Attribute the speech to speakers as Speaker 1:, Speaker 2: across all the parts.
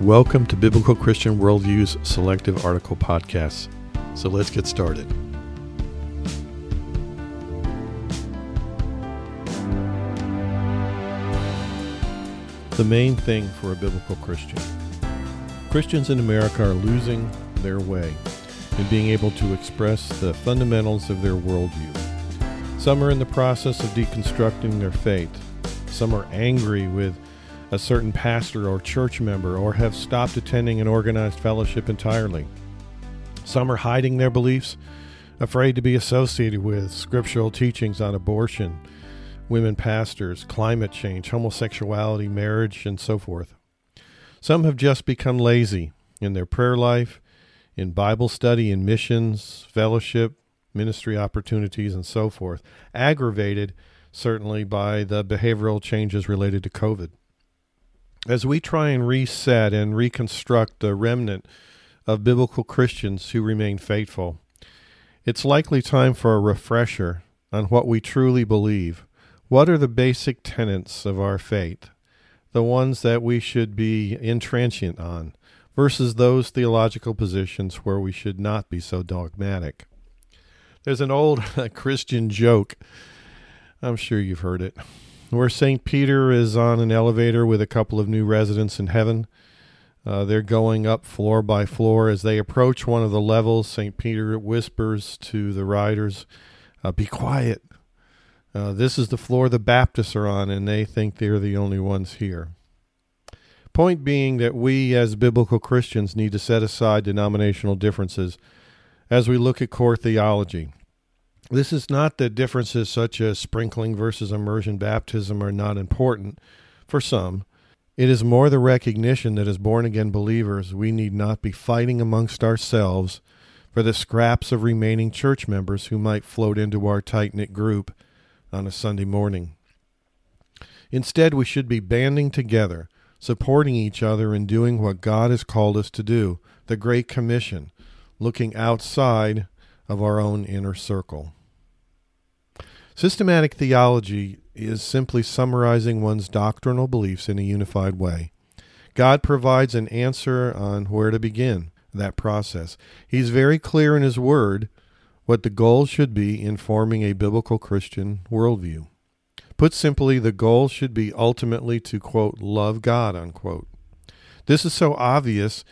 Speaker 1: Welcome to Biblical Christian Worldview's Selective Article Podcasts. So let's get started. The main thing for a biblical Christian. Christians in America are losing their way in being able to express the fundamentals of their worldview. Some are in the process of deconstructing their faith. Some are angry with a certain pastor or church member or have stopped attending an organized fellowship entirely. Some are hiding their beliefs, afraid to be associated with scriptural teachings on abortion, women pastors, climate change, homosexuality, marriage, and so forth. Some have just become lazy in their prayer life, in Bible study, in missions, fellowship, ministry opportunities, and so forth, aggravated certainly by the behavioral changes related to COVID as we try and reset and reconstruct the remnant of biblical Christians who remain faithful, it's likely time for a refresher on what we truly believe. What are the basic tenets of our faith, the ones that we should be intransigent on, versus those theological positions where we should not be so dogmatic? There's an old Christian joke. I'm sure you've heard it where St. Peter is on an elevator with a couple of new residents in heaven. Uh, they're going up floor by floor. As they approach one of the levels, St. Peter whispers to the riders, uh, Be quiet. Uh, this is the floor the Baptists are on, and they think they're the only ones here. Point being that we, as biblical Christians, need to set aside denominational differences as we look at core theology. This is not that differences such as sprinkling versus immersion baptism are not important for some. It is more the recognition that as born again believers, we need not be fighting amongst ourselves for the scraps of remaining church members who might float into our tight knit group on a Sunday morning. Instead, we should be banding together, supporting each other in doing what God has called us to do, the Great Commission, looking outside of our own inner circle. Systematic theology is simply summarizing one's doctrinal beliefs in a unified way. God provides an answer on where to begin that process. He's very clear in His Word what the goal should be in forming a biblical Christian worldview. Put simply, the goal should be ultimately to, quote, love God, unquote. This is so obvious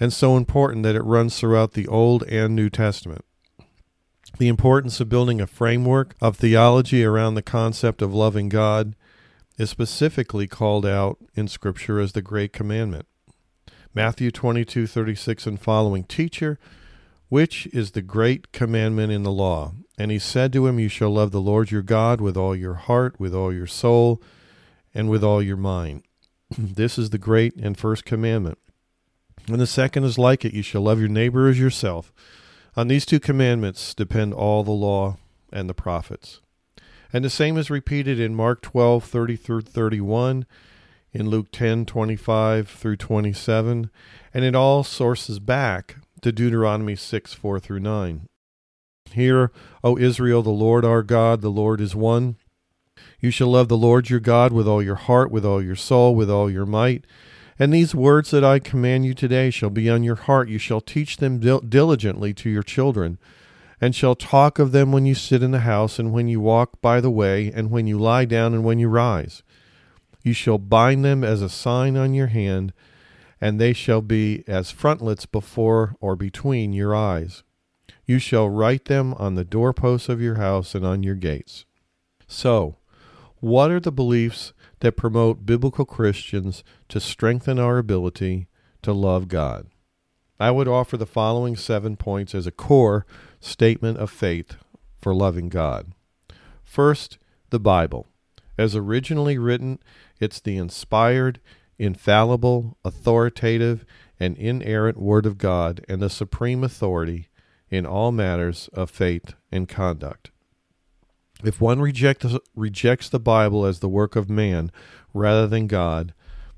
Speaker 1: and so important that it runs throughout the Old and New Testament the importance of building a framework of theology around the concept of loving God is specifically called out in Scripture as the Great Commandment. Matthew 22, 36 and following, Teacher, which is the great commandment in the law? And he said to him, You shall love the Lord your God with all your heart, with all your soul, and with all your mind. this is the great and first commandment. And the second is like it, You shall love your neighbor as yourself. On these two commandments depend all the law and the prophets. And the same is repeated in Mark 12, 30 through 31, in Luke 10, 25 through 27, and it all sources back to Deuteronomy 6, 4 through 9. Hear, O Israel, the Lord our God, the Lord is one. You shall love the Lord your God with all your heart, with all your soul, with all your might. And these words that I command you today shall be on your heart. You shall teach them dil- diligently to your children, and shall talk of them when you sit in the house, and when you walk by the way, and when you lie down, and when you rise. You shall bind them as a sign on your hand, and they shall be as frontlets before or between your eyes. You shall write them on the doorposts of your house and on your gates. So, what are the beliefs that promote biblical Christians to strengthen our ability to love God. I would offer the following seven points as a core statement of faith for loving God. First, the Bible. As originally written, it's the inspired, infallible, authoritative, and inerrant Word of God and the supreme authority in all matters of faith and conduct. If one rejects, rejects the Bible as the work of man rather than God,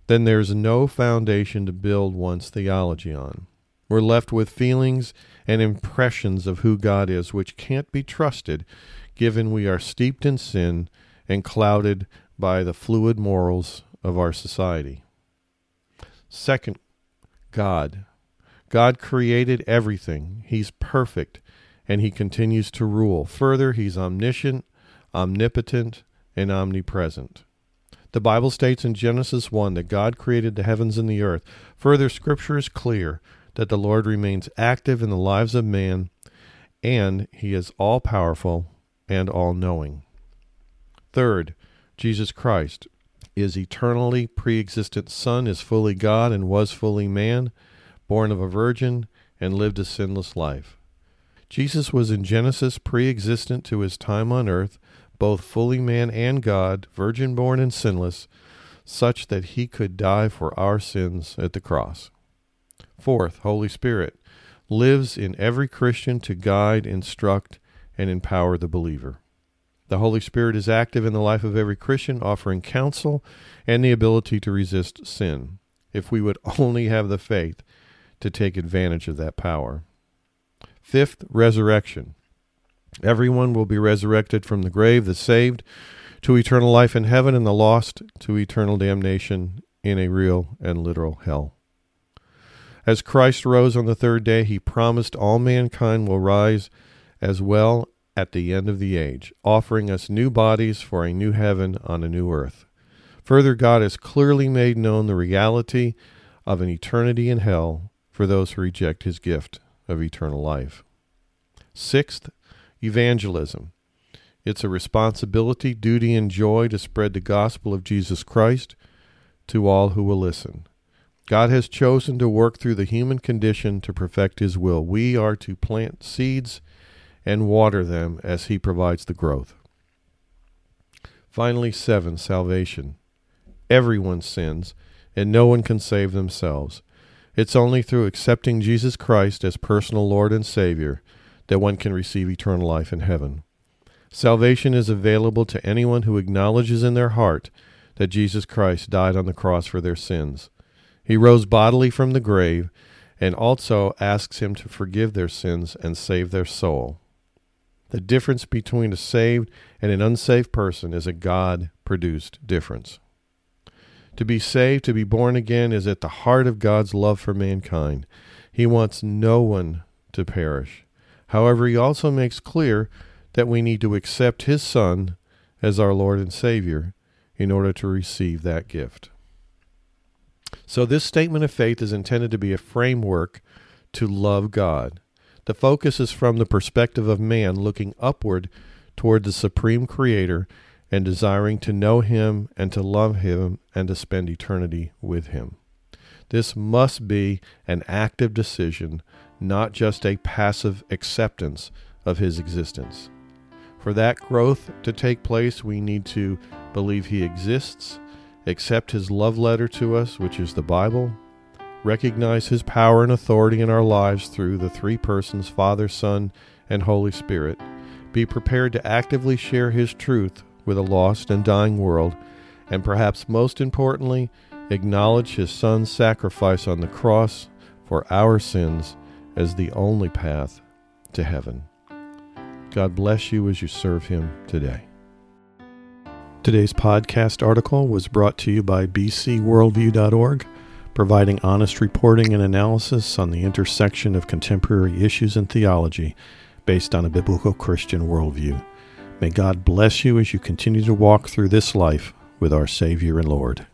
Speaker 1: then there's no foundation to build one's theology on. We're left with feelings and impressions of who God is, which can't be trusted, given we are steeped in sin and clouded by the fluid morals of our society. Second God. God created everything. He's perfect, and He continues to rule. Further, He's omniscient, omnipotent, and omnipresent. The Bible states in Genesis 1 that God created the heavens and the earth. Further, Scripture is clear that the Lord remains active in the lives of man, and He is all powerful and all knowing. Third, Jesus Christ is eternally pre existent Son, is fully God and was fully man, born of a virgin, and lived a sinless life. Jesus was in Genesis pre existent to his time on earth, both fully man and God, virgin born and sinless, such that he could die for our sins at the cross. Fourth, Holy Spirit lives in every Christian to guide, instruct, and empower the believer. The Holy Spirit is active in the life of every Christian, offering counsel and the ability to resist sin, if we would only have the faith to take advantage of that power. Fifth, resurrection. Everyone will be resurrected from the grave, the saved to eternal life in heaven, and the lost to eternal damnation in a real and literal hell. As Christ rose on the third day, he promised all mankind will rise as well at the end of the age, offering us new bodies for a new heaven on a new earth. Further, God has clearly made known the reality of an eternity in hell for those who reject his gift of eternal life. Sixth, evangelism. It's a responsibility, duty, and joy to spread the gospel of Jesus Christ to all who will listen. God has chosen to work through the human condition to perfect his will. We are to plant seeds and water them as he provides the growth. Finally, seven, salvation. Everyone sins, and no one can save themselves. It's only through accepting Jesus Christ as personal Lord and Savior that one can receive eternal life in heaven. Salvation is available to anyone who acknowledges in their heart that Jesus Christ died on the cross for their sins. He rose bodily from the grave and also asks him to forgive their sins and save their soul. The difference between a saved and an unsaved person is a God produced difference. To be saved, to be born again, is at the heart of God's love for mankind. He wants no one to perish. However, he also makes clear that we need to accept his Son as our Lord and Savior in order to receive that gift. So, this statement of faith is intended to be a framework to love God. The focus is from the perspective of man looking upward toward the supreme creator and desiring to know him and to love him and to spend eternity with him. This must be an active decision, not just a passive acceptance of his existence. For that growth to take place, we need to believe he exists, accept his love letter to us, which is the Bible, recognize His power and authority in our lives through the three persons Father, Son, and Holy Spirit, be prepared to actively share His truth with a lost and dying world, and perhaps most importantly, acknowledge His Son's sacrifice on the cross for our sins as the only path to heaven. God bless you as you serve Him today. Today's podcast article was brought to you by bcworldview.org providing honest reporting and analysis on the intersection of contemporary issues and theology based on a biblical Christian worldview. May God bless you as you continue to walk through this life with our Savior and Lord.